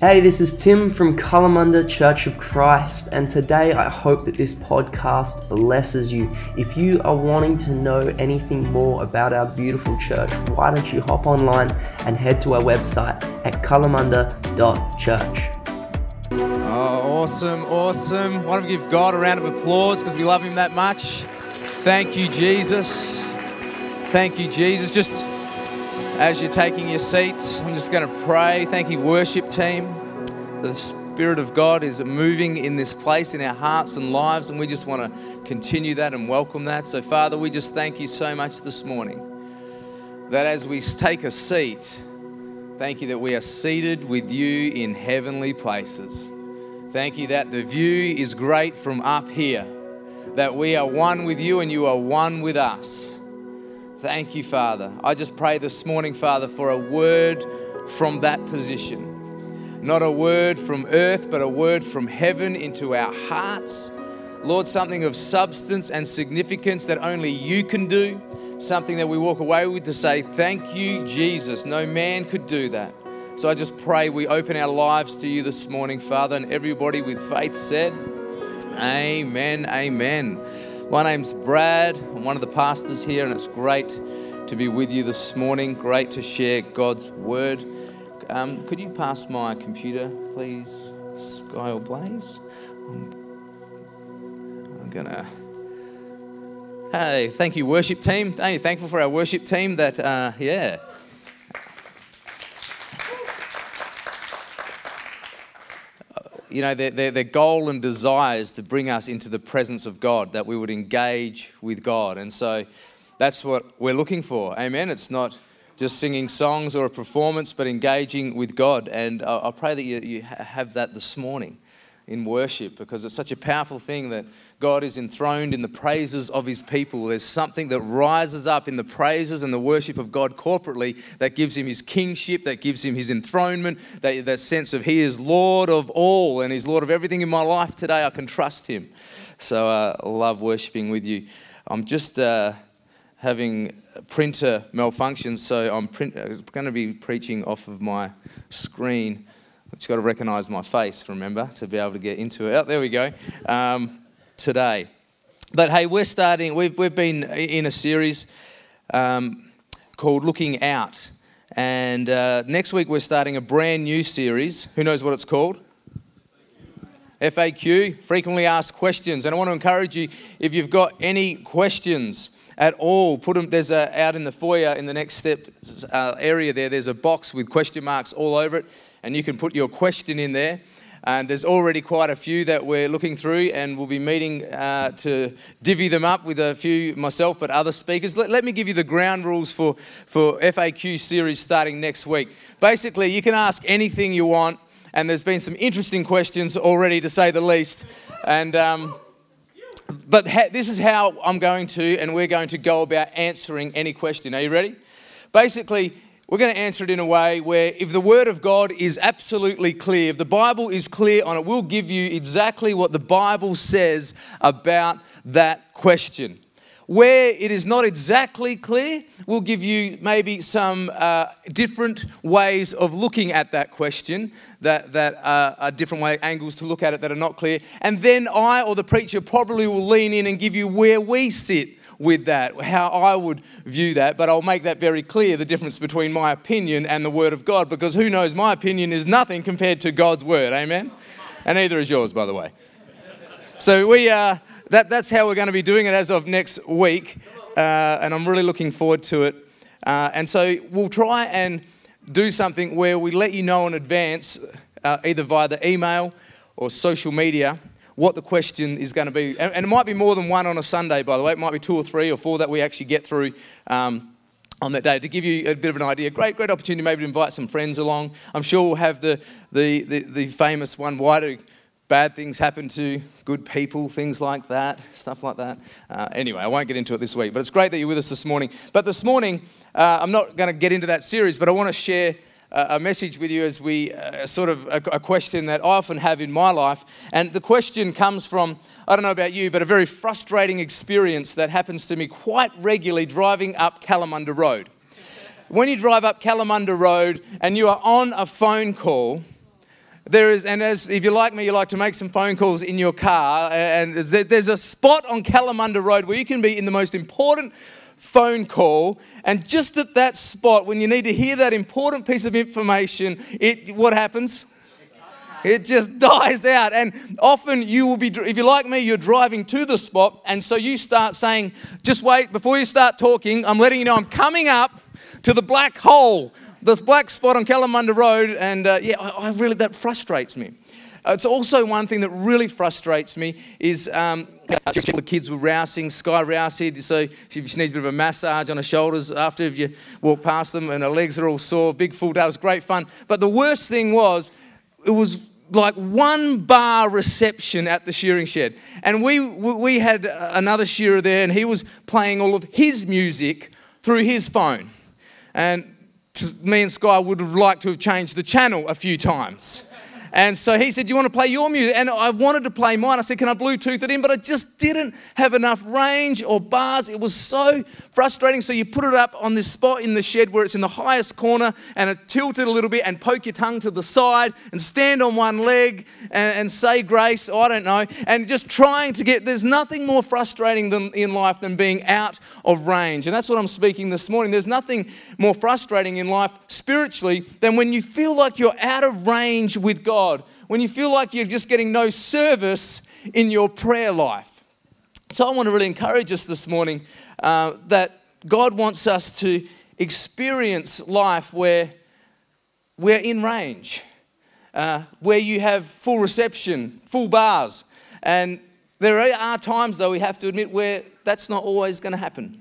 Hey, this is Tim from Kalamunda Church of Christ, and today I hope that this podcast blesses you. If you are wanting to know anything more about our beautiful church, why don't you hop online and head to our website at kalamunda.church. Oh, awesome, awesome. Why don't we give God a round of applause because we love Him that much? Thank you, Jesus. Thank you, Jesus. Just as you're taking your seats, I'm just going to pray. Thank you, worship team. The Spirit of God is moving in this place in our hearts and lives, and we just want to continue that and welcome that. So, Father, we just thank you so much this morning that as we take a seat, thank you that we are seated with you in heavenly places. Thank you that the view is great from up here, that we are one with you and you are one with us. Thank you, Father. I just pray this morning, Father, for a word from that position. Not a word from earth, but a word from heaven into our hearts. Lord, something of substance and significance that only you can do. Something that we walk away with to say, Thank you, Jesus. No man could do that. So I just pray we open our lives to you this morning, Father, and everybody with faith said, Amen, amen. My name's Brad. I'm one of the pastors here, and it's great to be with you this morning. Great to share God's word. Um, could you pass my computer, please, Sky or Blaze? I'm, I'm gonna. Hey, thank you, worship team. Hey, thankful for our worship team that, uh, yeah. You know, their, their, their, goal and desire is to bring us into the presence of God, that we would engage with God. And so that's what we're looking for. Amen. It's not just singing songs or a performance, but engaging with God. And I, I pray that you, you have that this morning in worship because it's such a powerful thing that God is enthroned in the praises of his people. There's something that rises up in the praises and the worship of God corporately that gives him his kingship, that gives him his enthronement, that, that sense of he is Lord of all and he's Lord of everything in my life today. I can trust him. So uh, I love worshiping with you. I'm just uh, having printer malfunction, so I'm print- uh, going to be preaching off of my screen. It's got to recognize my face, remember, to be able to get into it. Oh, there we go. Um, today. But hey, we're starting, we've, we've been in a series um, called Looking Out. And uh, next week we're starting a brand new series. Who knows what it's called? FAQ, frequently asked questions. And I want to encourage you if you've got any questions, at all, put them. There's a, out in the foyer in the next step uh, area there. There's a box with question marks all over it and you can put your question in there. And there's already quite a few that we're looking through, and we'll be meeting uh, to divvy them up with a few myself, but other speakers. Let, let me give you the ground rules for, for FAQ series starting next week. Basically, you can ask anything you want, and there's been some interesting questions already, to say the least. And um, but ha- this is how I'm going to, and we're going to go about answering any question. Are you ready? Basically, we're going to answer it in a way where if the Word of God is absolutely clear, if the Bible is clear on it, we'll give you exactly what the Bible says about that question. Where it is not exactly clear, we'll give you maybe some uh, different ways of looking at that question, that, that uh, are different way angles to look at it that are not clear. And then I or the preacher probably will lean in and give you where we sit with that, how I would view that, but I'll make that very clear the difference between my opinion and the Word of God, because who knows, my opinion is nothing compared to God's Word, amen? And neither is yours, by the way. So we uh, that, that's how we're going to be doing it as of next week, uh, and I'm really looking forward to it. Uh, and so we'll try and do something where we let you know in advance, uh, either via the email or social media, what the question is going to be. And, and, it might be more than one on a Sunday, by the way. It might be two or three or four that we actually get through um, on that day to give you a bit of an idea. Great, great opportunity maybe to invite some friends along. I'm sure we'll have the, the, the, the famous one why do bad things happen to good people, things like that, stuff like that. Uh, anyway, I won't get into it this week, but it's great that you're with us this morning. But this morning, uh, I'm not going to get into that series, but I want to share a message with you as we uh, sort of a, a, question that I often have in my life. And the question comes from, I don't know about you, but a very frustrating experience that happens to me quite regularly driving up Kalamunda Road. When you drive up Kalamunda Road and you are on a phone call, there is, and as if you like me, you like to make some phone calls in your car, and there's a spot on Kalamunda Road where you can be in the most important phone call, and just at that spot, when you need to hear that important piece of information, it what happens? It just dies out. And often you will be, if you're like me, you're driving to the spot, and so you start saying, just wait, before you start talking, I'm letting you know I'm coming up to the black hole, this black spot on Kalamunda Road, and uh, yeah, I, I, really, that frustrates me. Uh, it's also one thing that really frustrates me is um, the kids were rousing, Sky rousing, so she needs a bit of a massage on her shoulders after if you walk past them, and her legs are all sore. Big full day, it was great fun. But the worst thing was, it was like one bar reception at the shearing shed. And we, we had another shearer there, and he was playing all of his music through his phone. And me and Sky would have liked to have changed the channel a few times. And so he said, Do you want to play your music? And I wanted to play mine. I said, Can I Bluetooth it in? But I just didn't have enough range or bars. It was so frustrating. So you put it up on this spot in the shed where it's in the highest corner and it tilted a little bit and poke your tongue to the side and stand on one leg and, and say grace. I don't know. And just trying to get, there's nothing more frustrating than, in life than being out of range. And that's what I'm speaking this morning. There's nothing more frustrating in life spiritually than when you feel like you're out of range with God God, when you feel like you're just getting no service in your prayer life. So I want to really encourage us this morning uh, that God wants us to experience life where we're in range, uh, where you have full reception, full bars. And there are times, though, we have to admit where that's not always going to happen.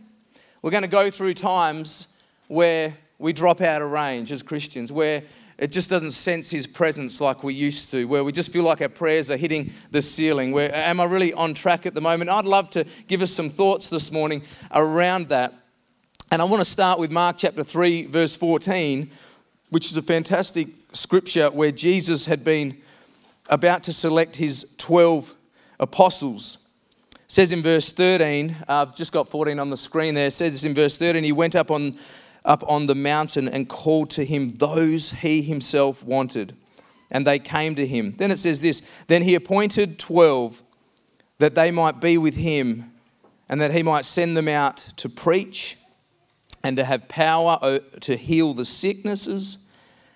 We're going to go through times where we drop out of range as Christians, where it just doesn't sense his presence like we used to, where we just feel like our prayers are hitting the ceiling. Where am I really on track at the moment? I'd love to give us some thoughts this morning around that. And I want to start with Mark chapter 3, verse 14, which is a fantastic scripture where Jesus had been about to select his 12 apostles. It says in verse 13, I've just got 14 on the screen there. It says in verse 13, he went up on up on the mountain and called to him those he himself wanted. And they came to him. Then it says this Then he appointed 12 that they might be with him and that he might send them out to preach and to have power to heal the sicknesses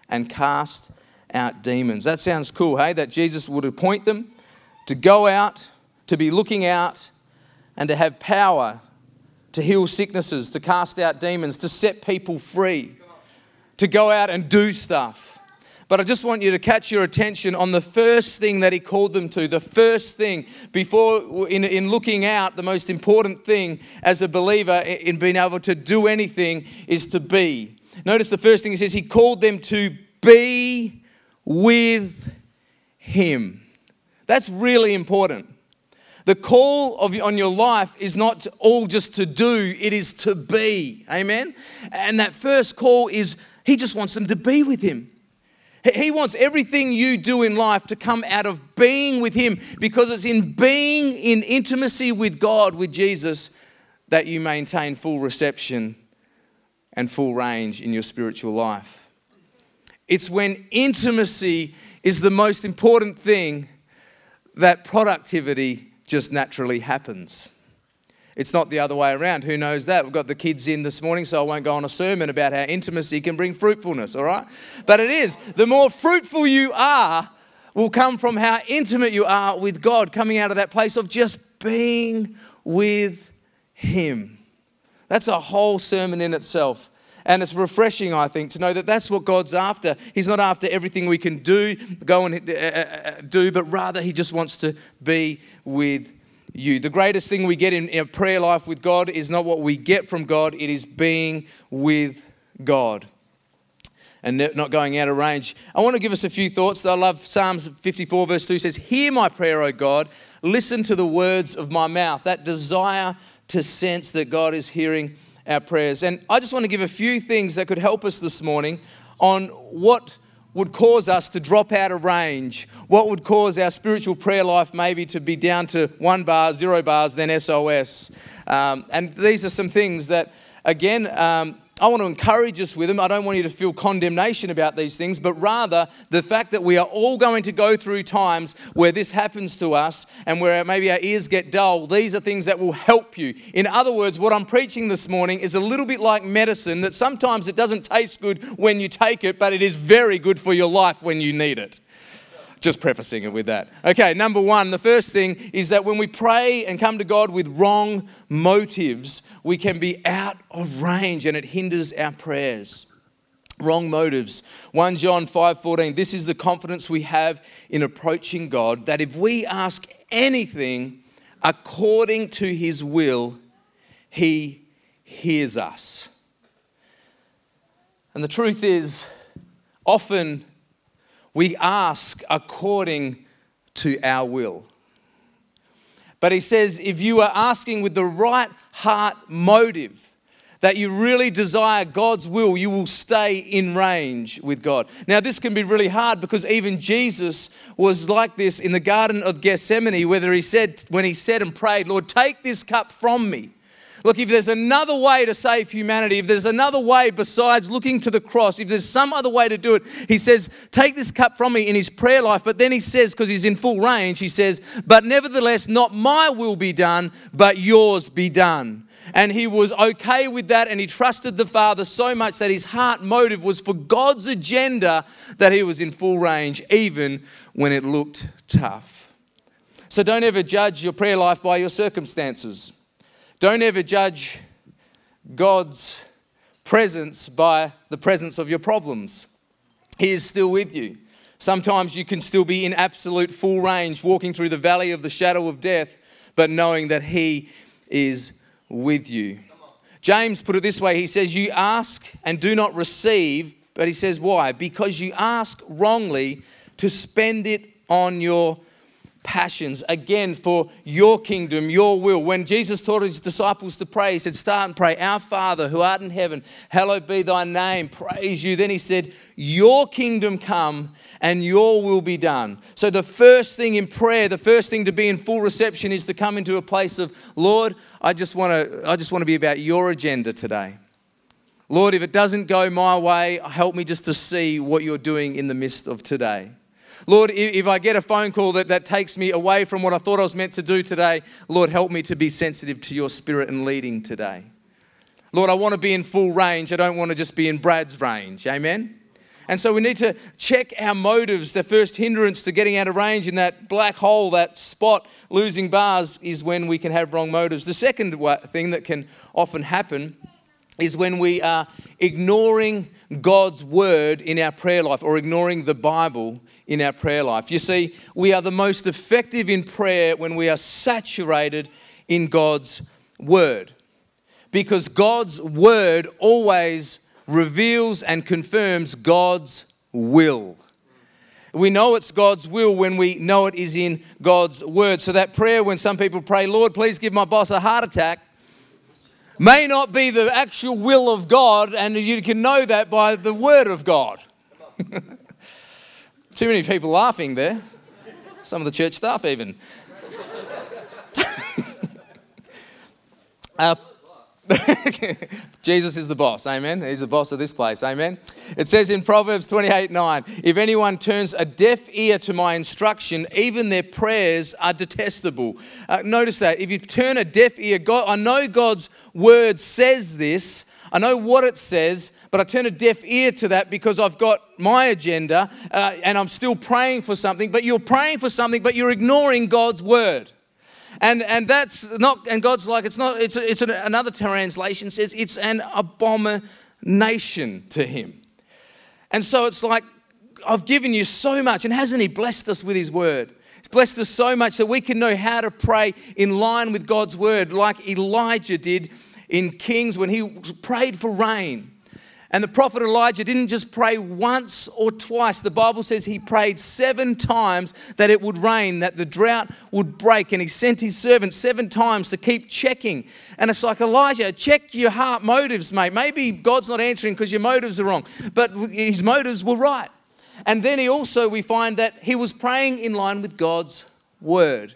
and cast out demons. That sounds cool, hey? That Jesus would appoint them to go out, to be looking out, and to have power to heal sicknesses, to cast out demons, to set people free, to go out and do stuff. But I just want you to catch your attention on the first thing that he called them to. The first thing, before in, in looking out, the most important thing as a believer in being able to do anything is to be. Notice the first thing he says, he called them to be with him. That's really important. The call of, on your life is not all just to do, it is to be. Amen? And that first call is He just wants them to be with Him. He wants everything you do in life to come out of being with Him because it's in being in intimacy with God, with Jesus, that you maintain full reception and full range in your spiritual life. It's when intimacy is the most important thing that productivity just naturally happens. It's not the other way around. Who knows that? We've got the kids in this morning, so I won't go on a sermon about how intimacy can bring fruitfulness, all right? But it is. The more fruitful you are, will come from how intimate you are with God, coming out of that place of just being with Him. That's a whole sermon in itself. And it's refreshing, I think, to know that that's what God's after. He's not after everything we can do, go and uh, uh, uh, do, but rather He just wants to be with you. The greatest thing we get in a prayer life with God is not what we get from God, it is being with God and not going out of range. I want to give us a few thoughts. I love Psalms 54, verse 2 says, Hear my prayer, O God. Listen to the words of my mouth. That desire to sense that God is hearing our prayers. And I just want to give a few things that could help us this morning on what would cause us to drop out of range, what would cause our spiritual prayer life maybe to be down to one bar, zero bars, then SOS. Um, and these are some things that, again, um, I want to encourage us with them. I don't want you to feel condemnation about these things, but rather the fact that we are all going to go through times where this happens to us and where maybe our ears get dull. These are things that will help you. In other words, what I'm preaching this morning is a little bit like medicine that sometimes it doesn't taste good when you take it, but it is very good for your life when you need it. Just prefacing it with that. Okay, number one, the first thing is that when we pray and come to God with wrong motives, we can be out of range and it hinders our prayers. Wrong motives. 1 John 5:14. This is the confidence we have in approaching God that if we ask anything according to his will, he hears us. And the truth is, often we ask according to our will. But he says, if you are asking with the right heart motive, that you really desire God's will, you will stay in range with God. Now, this can be really hard because even Jesus was like this in the Garden of Gethsemane, whether he said, when he said and prayed, Lord, take this cup from me. Look, if there's another way to save humanity, if there's another way besides looking to the cross, if there's some other way to do it, he says, Take this cup from me in his prayer life. But then he says, because he's in full range, he says, But nevertheless, not my will be done, but yours be done. And he was okay with that, and he trusted the Father so much that his heart motive was for God's agenda that he was in full range, even when it looked tough. So don't ever judge your prayer life by your circumstances. Don't ever judge God's presence by the presence of your problems. He is still with you. Sometimes you can still be in absolute full range, walking through the valley of the shadow of death, but knowing that He is with you. James put it this way He says, You ask and do not receive, but he says, Why? Because you ask wrongly to spend it on your passions, again, for your kingdom, your will. When Jesus taught his disciples to pray, he said, Start and pray, Our Father who art in heaven, hallowed be thy name, praise you. Then he said, Your kingdom come and your will be done. So, the first thing in prayer, the first thing to be in full reception is to come into a place of, Lord, I just want to, I just want to be about your agenda today. Lord, if it doesn't go my way, help me just to see what you're doing in the midst of today. Lord, if I get a phone call that, that takes me away from what I thought I was meant to do today, Lord, help me to be sensitive to your spirit and leading today. Lord, I want to be in full range. I don't want to just be in Brad's range. Amen? And so we need to check our motives. The first hindrance to getting out of range in that black hole, that spot, losing bars, is when we can have wrong motives. The second thing that can often happen is when we are ignoring God's word in our prayer life or ignoring the Bible in our prayer life. You see, we are the most effective in prayer when we are saturated in God's word. Because God's word always reveals and confirms God's will. We know it's God's will when we know it is in God's word. So, that prayer, when some people pray, Lord, please give my boss a heart attack, may not be the actual will of God, and you can know that by the word of God. Too many people laughing there. Some of the church staff, even. uh, Jesus is the boss, amen. He's the boss of this place, amen. It says in Proverbs 28 9, if anyone turns a deaf ear to my instruction, even their prayers are detestable. Uh, notice that. If you turn a deaf ear, God, I know God's word says this, I know what it says, but I turn a deaf ear to that because I've got my agenda uh, and I'm still praying for something. But you're praying for something, but you're ignoring God's word. And, and that's not, and God's like, it's not, it's, a, it's an, another translation says it's an abomination to him. And so it's like, I've given you so much, and hasn't He blessed us with His word? He's blessed us so much that we can know how to pray in line with God's word, like Elijah did in Kings when he prayed for rain. And the prophet Elijah didn't just pray once or twice. The Bible says he prayed seven times that it would rain, that the drought would break. And he sent his servant seven times to keep checking. And it's like, Elijah, check your heart motives, mate. Maybe God's not answering because your motives are wrong, but his motives were right. And then he also, we find that he was praying in line with God's word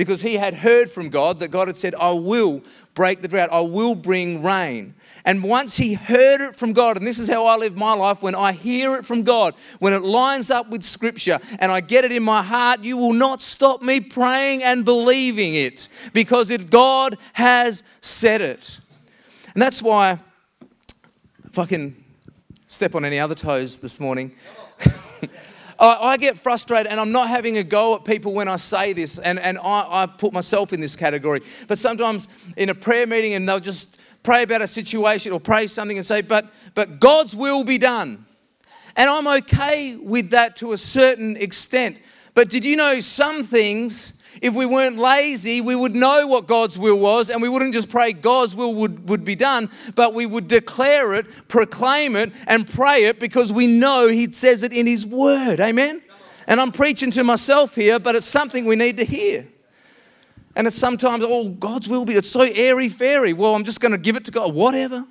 because he had heard from God that God had said, I will break the drought, I will bring rain. And once he heard it from God, and this is how I live my life when I hear it from God, when it lines up with Scripture and I get it in my heart, you will not stop me praying and believing it because it, God has said it. And that's why, if I can step on any other toes this morning, I, get frustrated and I'm not having a go at people when I say this, and, and I, I put myself in this category. But sometimes in a prayer meeting, and they'll just pray about a situation or pray something and say, but, but God's will be done. And I'm okay with that to a certain extent. But did you know some things, if we weren't lazy, we would know what God's will was and we wouldn't just pray God's will would, would be done, but we would declare it, proclaim it, and pray it because we know He says it in His Word. Amen? And I'm preaching to myself here, but it's something we need to hear. And it's sometimes, oh, God's will be, it's so airy fairy. Well, I'm just going to give it to God, whatever.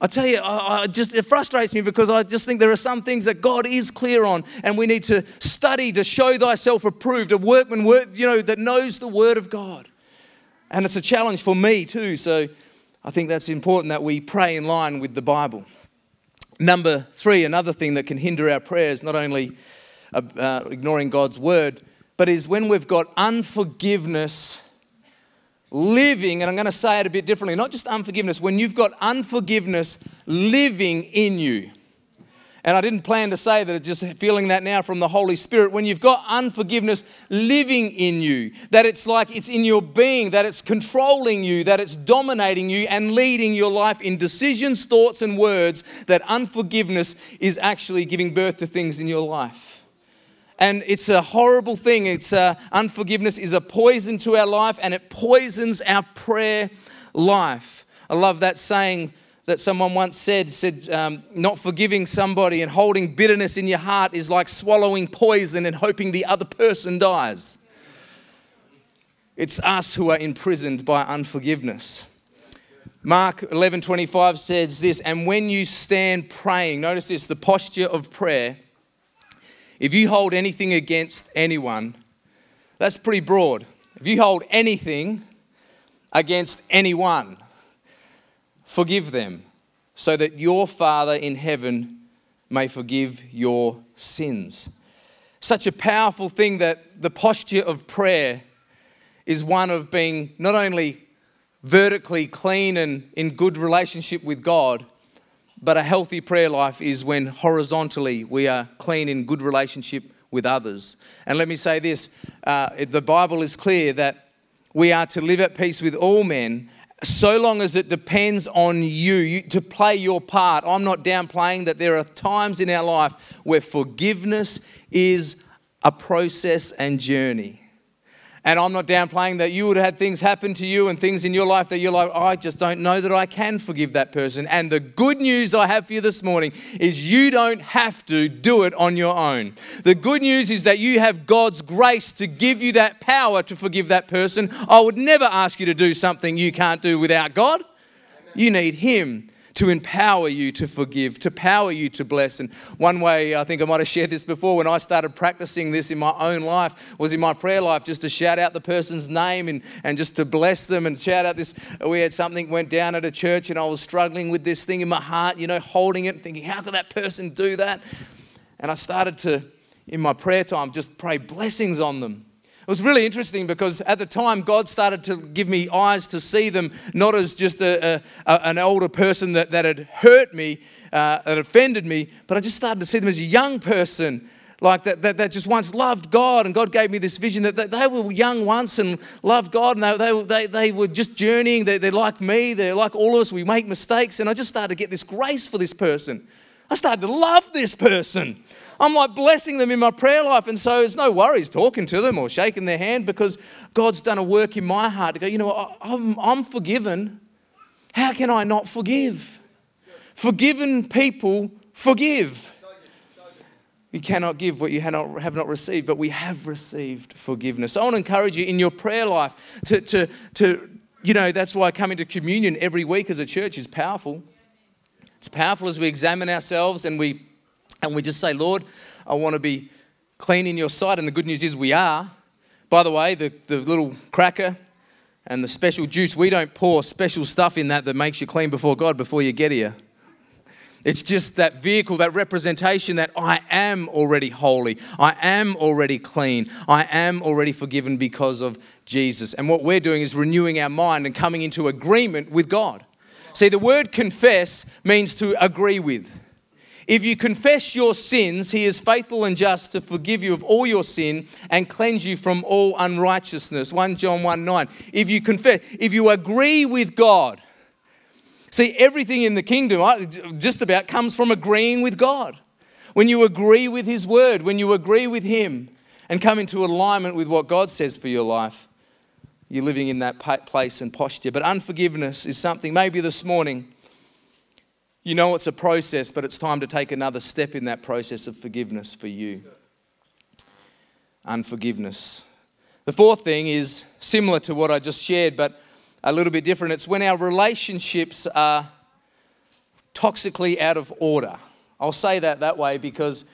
I tell you, I, I, just it frustrates me because I just think there are some things that God is clear on, and we need to study to show thyself approved, a workman, work, you know, that knows the word of God. And it's a challenge for me too. So I think that's important that we pray in line with the Bible. Number three, another thing that can hinder our prayers, not only uh, uh ignoring God's word, but is when we've got unforgiveness living, and I'm going to say it a bit differently, not just unforgiveness, when you've got unforgiveness living in you. And I didn't plan to say that, just feeling that now from the Holy Spirit. When you've got unforgiveness living in you, that it's like it's in your being, that it's controlling you, that it's dominating you and leading your life in decisions, thoughts, and words, that unforgiveness is actually giving birth to things in your life. And it's a horrible thing. It's uh, unforgiveness is a poison to our life and it poisons our prayer life. I love that saying that someone once said, said um, not forgiving somebody and holding bitterness in your heart is like swallowing poison and hoping the other person dies. It's us who are imprisoned by unforgiveness. Mark 11:25 says this, and when you stand praying, notice this, the posture of prayer if you hold anything against anyone, that's pretty broad. If you hold anything against anyone, forgive them, so that your Father in heaven may forgive your sins. Such a powerful thing that the posture of prayer is one of being not only vertically clean and in good relationship with God, but a healthy prayer life is when horizontally we are clean in good relationship with others. And let me say this uh, the Bible is clear that we are to live at peace with all men so long as it depends on you, you, to play your part. I'm not downplaying that there are times in our life where forgiveness is a process and journey. And I'm not downplaying that you would have had things happen to you and things in your life that you're like, oh, I just don't know that I can forgive that person. And the good news I have for you this morning is you don't have to do it on your own. The good news is that you have God's grace to give you that power to forgive that person. I would never ask you to do something you can't do without God. You need Him to empower you to forgive, to power you to bless. And one way, I think I might have shared this before, when I started practicing this in my own life, was in my prayer life, just to shout out the person's name and, and just to bless them and shout out this. We had something went down at a church and I was struggling with this thing in my heart, you know, holding it, and thinking, how could that person do that? And I started to, in my prayer time, just pray blessings on them. It was really interesting because at the time, God started to give me eyes to see them not as just a, a, an older person that, that had hurt me, uh, that offended me, but I just started to see them as a young person like that, that, that just once loved God, and God gave me this vision that, that they were young once and loved God, and they, they, they, they were just journeying. They, they're like me, they're like all of us, we make mistakes, and I just started to get this grace for this person. I started to love this person. I'm like blessing them in my prayer life. And so it's no worries talking to them or shaking their hand because God's done a work in my heart to go, you know, I'm, I'm forgiven. How can I not forgive? Forgiven people forgive. You cannot give what you have not, have not received, but we have received forgiveness. I want to encourage you in your prayer life to, to, to you know, that's why coming to communion every week as a church is powerful. It's powerful as we examine ourselves and we and we just say, Lord, I want to be clean in your sight. And the good news is we are. By the way, the, the little cracker and the special juice, we don't pour special stuff in that that makes you clean before God before you get here. It's just that vehicle, that representation that I am already holy. I am already clean. I am already forgiven because of Jesus. And what we're doing is renewing our mind and coming into agreement with God. See, the word confess means to agree with. If you confess your sins, he is faithful and just to forgive you of all your sin and cleanse you from all unrighteousness. 1 John 1 9. If you confess, if you agree with God, See, everything in the kingdom just about comes from agreeing with God. When you agree with His word, when you agree with Him and come into alignment with what God says for your life, you're living in that place and posture. But unforgiveness is something, maybe this morning, you know it's a process, but it's time to take another step in that process of forgiveness for you. Unforgiveness. The fourth thing is similar to what I just shared, but a little bit different. It's when our relationships are toxically out of order. I'll say that that way because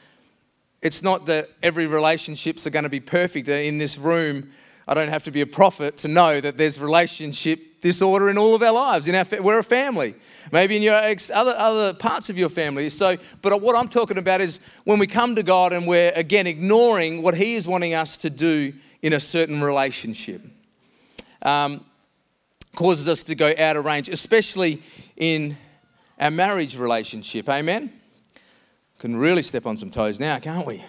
it's not that every relationships are going to be perfect. In this room, I don't have to be a prophet to know that there's relationship disorder in all of our lives. In our, we're a family. Maybe in your other, other parts of your family. So, but what I'm talking about is when we come to God and we're again ignoring what He is wanting us to do in a certain relationship. Um, causes us to go out of range, especially in our marriage relationship. Amen? Can really step on some toes now, can't we?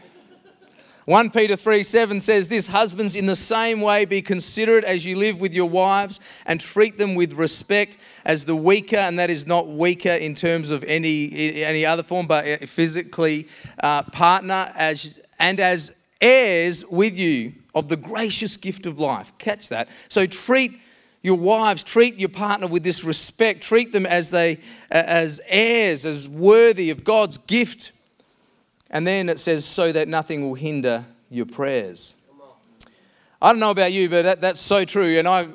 1 Peter 3 7 says this Husbands, in the same way, be considerate as you live with your wives and treat them with respect as the weaker, and that is not weaker in terms of any, any other form, but physically uh, partner, as, and as heirs with you of the gracious gift of life. Catch that. So treat your wives treat your partner with this respect treat them as they as heirs as worthy of god's gift and then it says so that nothing will hinder your prayers i don't know about you but that, that's so true and i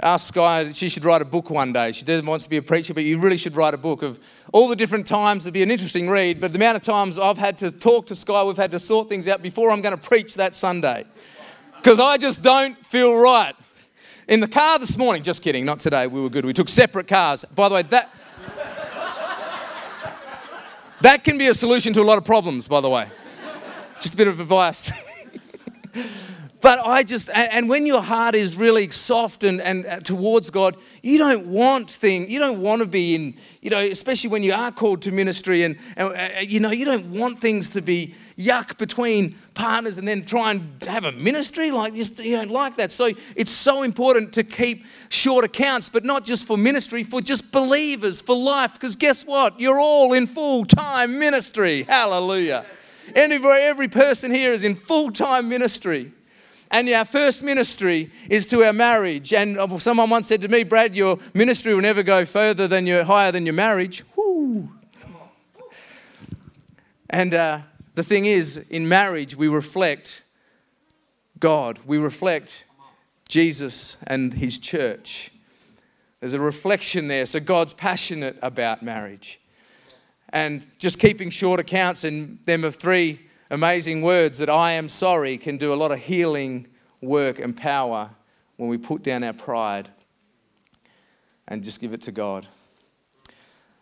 asked Sky, she should write a book one day. She doesn't want to be a preacher, but you really should write a book of all the different times. It'd be an interesting read, but the amount of times I've had to talk to Sky, we've had to sort things out before I'm going to preach that Sunday. Because I just don't feel right. In the car this morning, just kidding, not today, we were good. We took separate cars. By the way, that. That can be a solution to a lot of problems, by the way. Just a bit of advice. but I just, and when your heart is really soft and, and uh, towards God, you don't want thing, you don't want to be in, you know, especially when you are called to ministry and, and uh, you know, you don't want things to be yuck between partners and then try and have a ministry? Like just you don't like that. So it's so important to keep short accounts but not just for ministry for just believers for life. Because guess what? You're all in full-time ministry. Hallelujah. Every, every person here is in full-time ministry and our first ministry is to our marriage. And someone once said to me, Brad, your ministry will never go further than your higher than your marriage. Woo. And uh, the thing is, in marriage, we reflect God, we reflect Jesus and His church. There's a reflection there. So God's passionate about marriage. And just keeping short accounts in them of three amazing words that I am sorry can do a lot of healing work and power when we put down our pride and just give it to God.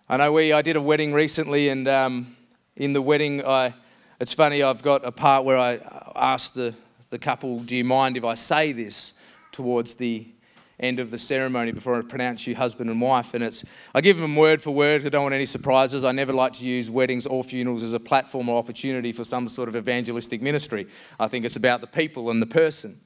I know we, I did a wedding recently, and um, in the wedding, I it's funny, I've got a part where I asked the, the couple, Do you mind if I say this towards the end of the ceremony before I pronounce you husband and wife? And it's, I give them word for word. I don't want any surprises. I never like to use weddings or funerals as a platform or opportunity for some sort of evangelistic ministry. I think it's about the people and the person.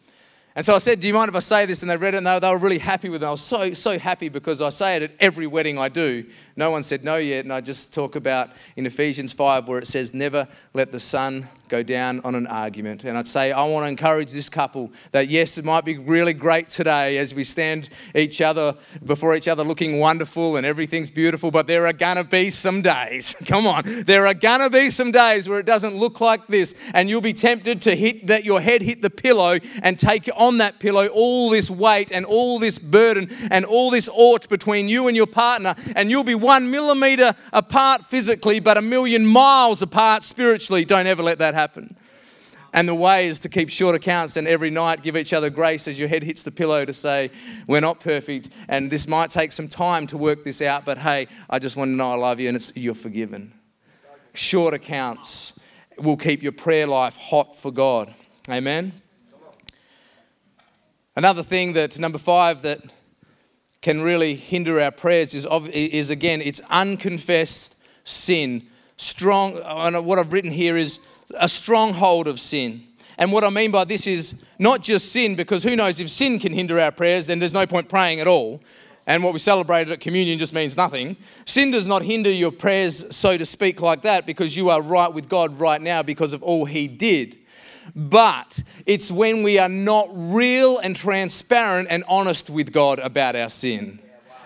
And so I said, Do you mind if I say this? And they read it and they, they were really happy with it. I was so, so happy because I say it at every wedding I do. No one said no yet. And I just talk about in Ephesians 5 where it says, Never let the sun go down on an argument. And I'd say, I want to encourage this couple that yes, it might be really great today as we stand each other before each other looking wonderful and everything's beautiful, but there are gonna be some days. Come on, there are gonna be some days where it doesn't look like this, and you'll be tempted to hit that your head hit the pillow and take on that pillow all this weight and all this burden and all this ought between you and your partner, and you'll be one millimeter apart physically, but a million miles apart spiritually. Don't ever let that happen. And the way is to keep short accounts and every night give each other grace as your head hits the pillow to say, We're not perfect and this might take some time to work this out, but hey, I just want to know I love you and it's, you're forgiven. Short accounts will keep your prayer life hot for God. Amen. Another thing that, number five, that can really hinder our prayers is, is again, it's unconfessed sin. Strong, and what I've written here is a stronghold of sin. And what I mean by this is not just sin, because who knows if sin can hinder our prayers, then there's no point praying at all. And what we celebrated at communion just means nothing. Sin does not hinder your prayers, so to speak, like that, because you are right with God right now because of all He did. But it's when we are not real and transparent and honest with God about our sin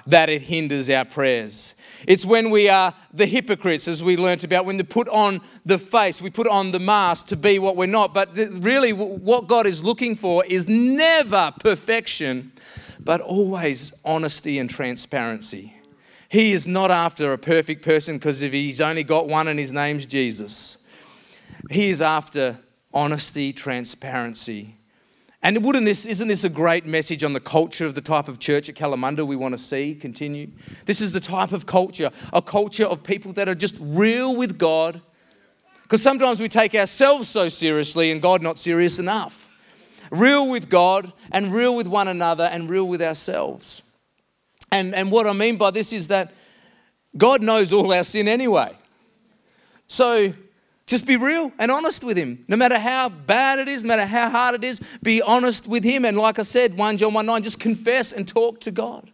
that it hinders our prayers. It's when we are the hypocrites, as we learnt about, when they put on the face, we put on the mask to be what we're not. But really, what God is looking for is never perfection, but always honesty and transparency. He is not after a perfect person because if he's only got one and his name's Jesus, he is after honesty, transparency. And wouldn't this, isn't this a great message on the culture of the type of church at Kalamunda we want to see continue? This is the type of culture, a culture of people that are just real with God. Because sometimes we take ourselves so seriously and God not serious enough. Real with God and real with one another and real with ourselves. And, and what I mean by this is that God knows all our sin anyway. So just be real and honest with him. No matter how bad it is, no matter how hard it is, be honest with him. And like I said, 1 John 1 9, just confess and talk to God.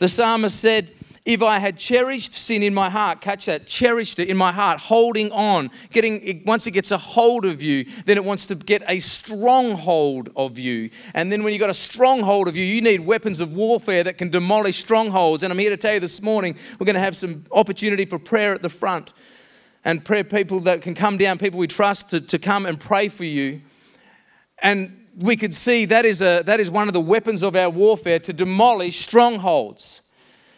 The psalmist said, if I had cherished sin in my heart, catch that, cherished it in my heart, holding on, getting once it gets a hold of you, then it wants to get a stronghold of you. And then when you've got a stronghold of you, you need weapons of warfare that can demolish strongholds. And I'm here to tell you this morning, we're going to have some opportunity for prayer at the front and pray people that can come down, people we trust to, to come and pray for you. And we could see that is, a, that is one of the weapons of our warfare to demolish strongholds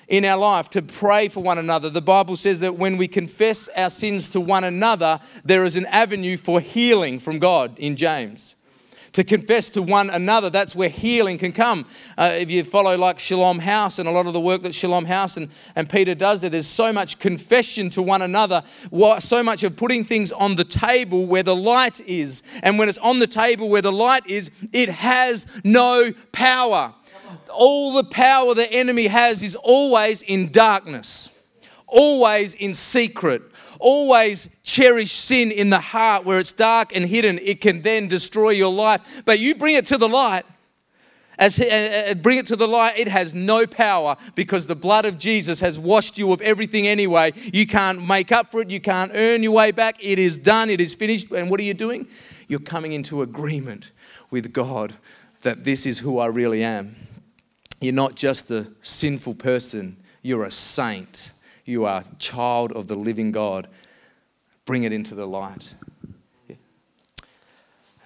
in our life, to pray for one another. The Bible says that when we confess our sins to one another, there is an avenue for healing from God in James to confess to one another. That's where healing can come. Uh, if you follow like Shalom House and a lot of the work that Shalom House and, and Peter does there, there's so much confession to one another, so much of putting things on the table where the light is. And when it's on the table where the light is, it has no power. All the power the enemy has is always in darkness, always in secret always cherish sin in the heart where it's dark and hidden. It can then destroy your life. But you bring it to the light. As uh, bring it to the light, it has no power because the blood of Jesus has washed you of everything anyway. You can't make up for it, you can't earn your way back. It is done, it is finished. And what are you doing? You're coming into agreement with God that this is who I really am. You're not just a sinful person, you're a saint. You are child of the living God. Bring it into the light.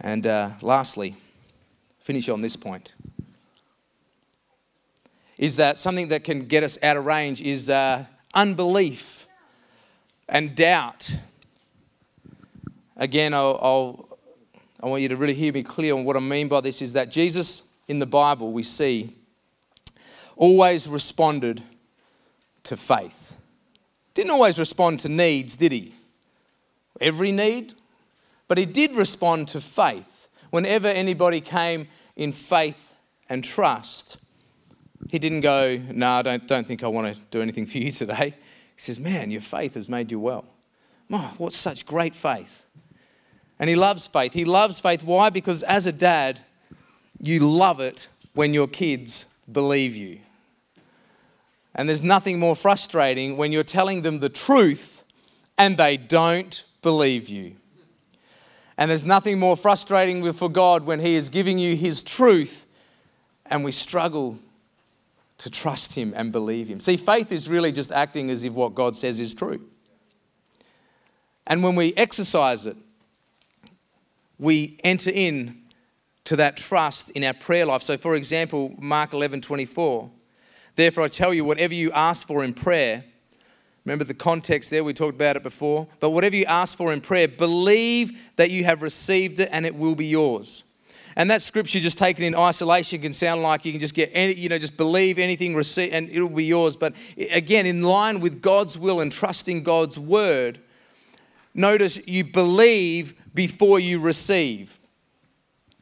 And uh, lastly, finish on this point is that something that can get us out of range is uh, unbelief and doubt. Again, I'll, I'll, I want you to really hear me clear on what I mean by this is that Jesus in the Bible, we see, always responded to faith. Didn't always respond to needs, did he? Every need. But he did respond to faith. Whenever anybody came in faith and trust, he didn't go, No, I don't, don't think I want to do anything for you today. He says, Man, your faith has made you well. Oh, what such great faith. And he loves faith. He loves faith. Why? Because as a dad, you love it when your kids believe you. And there's nothing more frustrating when you're telling them the truth and they don't believe you. And there's nothing more frustrating for God when He is giving you His truth and we struggle to trust Him and believe Him. See, faith is really just acting as if what God says is true. And when we exercise it, we enter in to that trust in our prayer life. So, for example, Mark 11 24 Therefore, I tell you, whatever you ask for in prayer, Remember the context there, we talked about it before. But whatever you ask for in prayer, believe that you have received it and it will be yours. And that scripture just taken in isolation can sound like you can just get any, you know, just believe anything, receive, and it'll be yours. But again, in line with God's will and trusting God's word, notice you believe before you receive.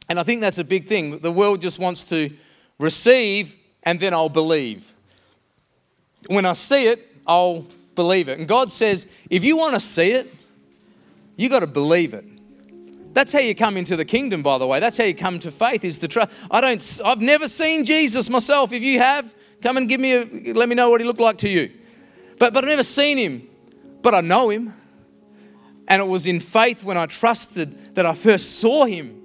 And I think that's a big thing. The world just wants to receive and then I'll believe. When I see it, I'll believe it. And God says, if you want to see it, you got to believe it. That's how you come into the kingdom, by the way. That's how you come to faith. Is the trust. I don't. I've never seen Jesus myself. If you have, come and give me a. Let me know what he looked like to you. But but I've never seen him. But I know him. And it was in faith when I trusted that I first saw him,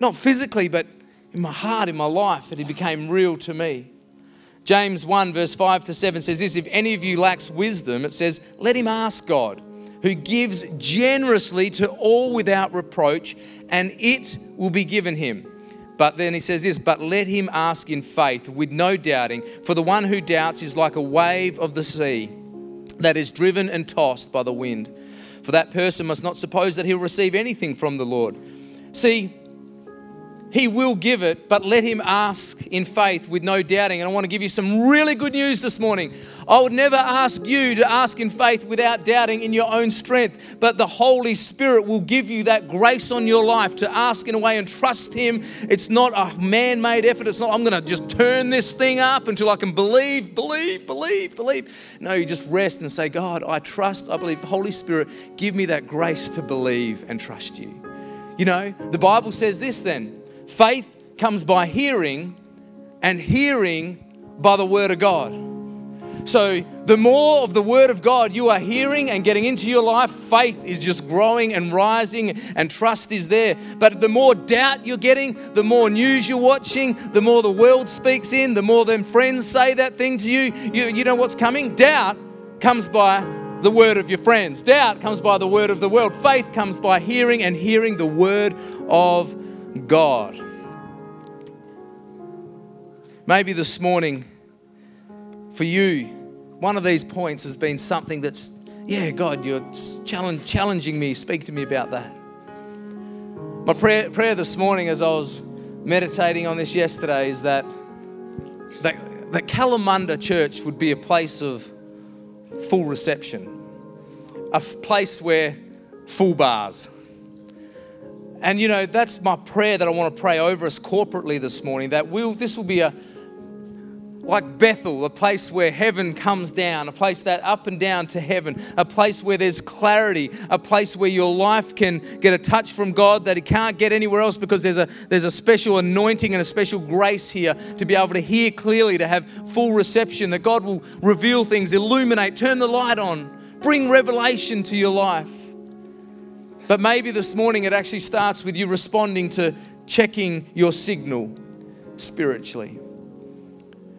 not physically, but in my heart, in my life, that he became real to me. James 1, verse 5 to 7 says this If any of you lacks wisdom, it says, let him ask God who gives generously to all without reproach, and it will be given him. But then he says this, but let him ask in faith with no doubting, for the one who doubts is like a wave of the sea that is driven and tossed by the wind. For that person must not suppose that he'll receive anything from the Lord. See, he will give it, but let him ask in faith with no doubting. And I want to give you some really good news this morning. I would never ask you to ask in faith without doubting in your own strength, but the Holy Spirit will give you that grace on your life to ask in a way and trust Him. It's not a man made effort. It's not, I'm going to just turn this thing up until I can believe, believe, believe, believe. No, you just rest and say, God, I trust, I believe. Holy Spirit, give me that grace to believe and trust you. You know, the Bible says this then Faith comes by hearing, and hearing by the Word of God. So, the more of the Word of God you are hearing and getting into your life, faith is just growing and rising, and trust is there. But the more doubt you're getting, the more news you're watching, the more the world speaks in, the more them friends say that thing to you, you, you know what's coming? Doubt comes by the word of your friends, doubt comes by the word of the world, faith comes by hearing and hearing the word of God. Maybe this morning, for you, one of these points has been something that's, yeah, God, you're challenging me. Speak to me about that. My prayer, prayer this morning, as I was meditating on this yesterday, is that, that, that Kalamunda Church would be a place of full reception, a place where full bars and you know, that's my prayer that I want to pray over us corporately this morning that we'll, this will be a like Bethel, a place where heaven comes down, a place that up and down to heaven, a place where there's clarity, a place where your life can get a touch from God that it can't get anywhere else because there's a there's a special anointing and a special grace here to be able to hear clearly, to have full reception, that God will reveal things, illuminate, turn the light on, bring revelation to your life. But maybe this morning it actually starts with you responding to checking your signal spiritually.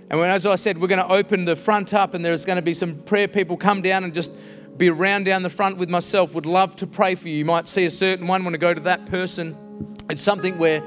And when, as I said, we're going to open the front up and there's going to be some prayer people come down and just be around down the front with myself. Would love to pray for you. You might see a certain one, want to go to that person. It's something we're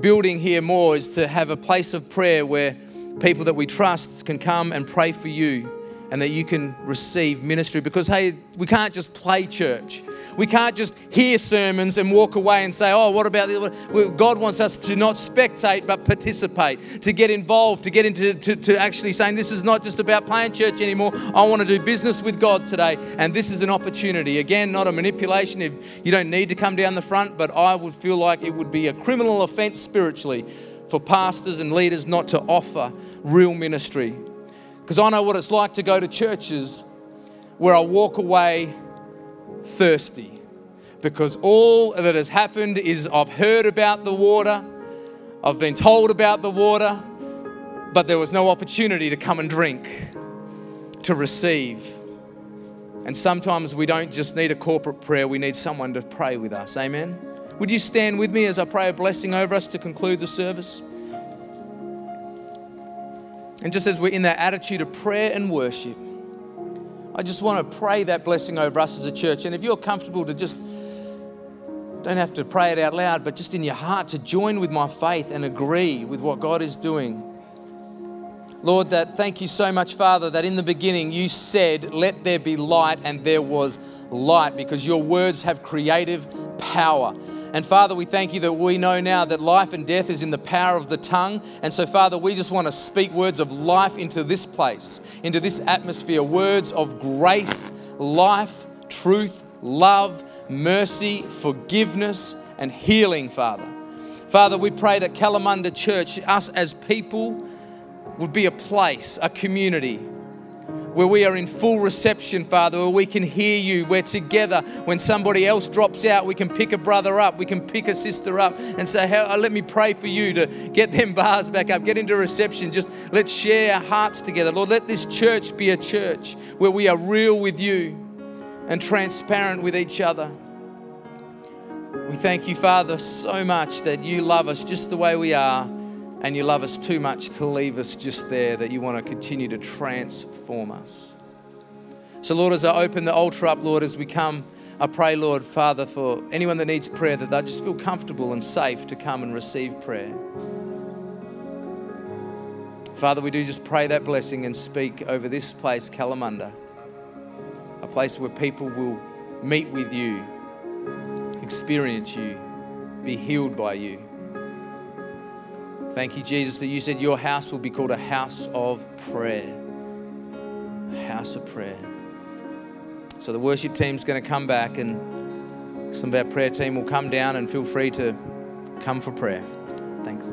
building here more is to have a place of prayer where people that we trust can come and pray for you and that you can receive ministry because, hey, we can't just play church. We can't just hear sermons and walk away and say, oh, what about the. God wants us to not spectate, but participate, to get involved, to get into to, to actually saying, this is not just about playing church anymore. I want to do business with God today. And this is an opportunity. Again, not a manipulation. If you don't need to come down the front, but I would feel like it would be a criminal offense spiritually for pastors and leaders not to offer real ministry. Because I know what it's like to go to churches where I walk away thirsty because all that has happened is I've heard about the water, I've been told about the water, but there was no opportunity to come and drink, to receive. And sometimes we don't just need a corporate prayer, we need someone to pray with us. Amen. Would you stand with me as I pray a blessing over us to conclude the service? And just as we're in that attitude of prayer and worship, I just want to pray that blessing over us as a church. And if you're comfortable to just, don't have to pray it out loud, but just in your heart to join with my faith and agree with what God is doing. Lord, that thank you so much, Father, that in the beginning you said, Let there be light, and there was light, because your words have creative power. And Father, we thank you that we know now that life and death is in the power of the tongue. And so, Father, we just want to speak words of life into this place, into this atmosphere, words of grace, life, truth, love, mercy, forgiveness, and healing, Father. Father, we pray that Kalamunda Church, us as people, would be a place, a community where we are in full reception, Father, where we can hear you, where together, when somebody else drops out, we can pick a brother up, we can pick a sister up and say, uh, let me pray for you to get them bars back up, get into reception. Just let's share our hearts together. Lord, let this church be a church where we are real with you and transparent with each other. We thank you, Father, so much that you love us just the way we are, and you love us too much to leave us just there, that you want to continue to transform us. So, Lord, as I open the altar up, Lord, as we come, I pray, Lord, Father, for anyone that needs prayer, that they just feel comfortable and safe to come and receive prayer. Father, we do just pray that blessing and speak over this place, Kalamunda, a place where people will meet with you experience you, be healed by you. Thank you, Jesus, that you said your house will be called a house of prayer. A house of prayer. So the worship team's going to come back, and some of our prayer team will come down and feel free to come for prayer. Thanks.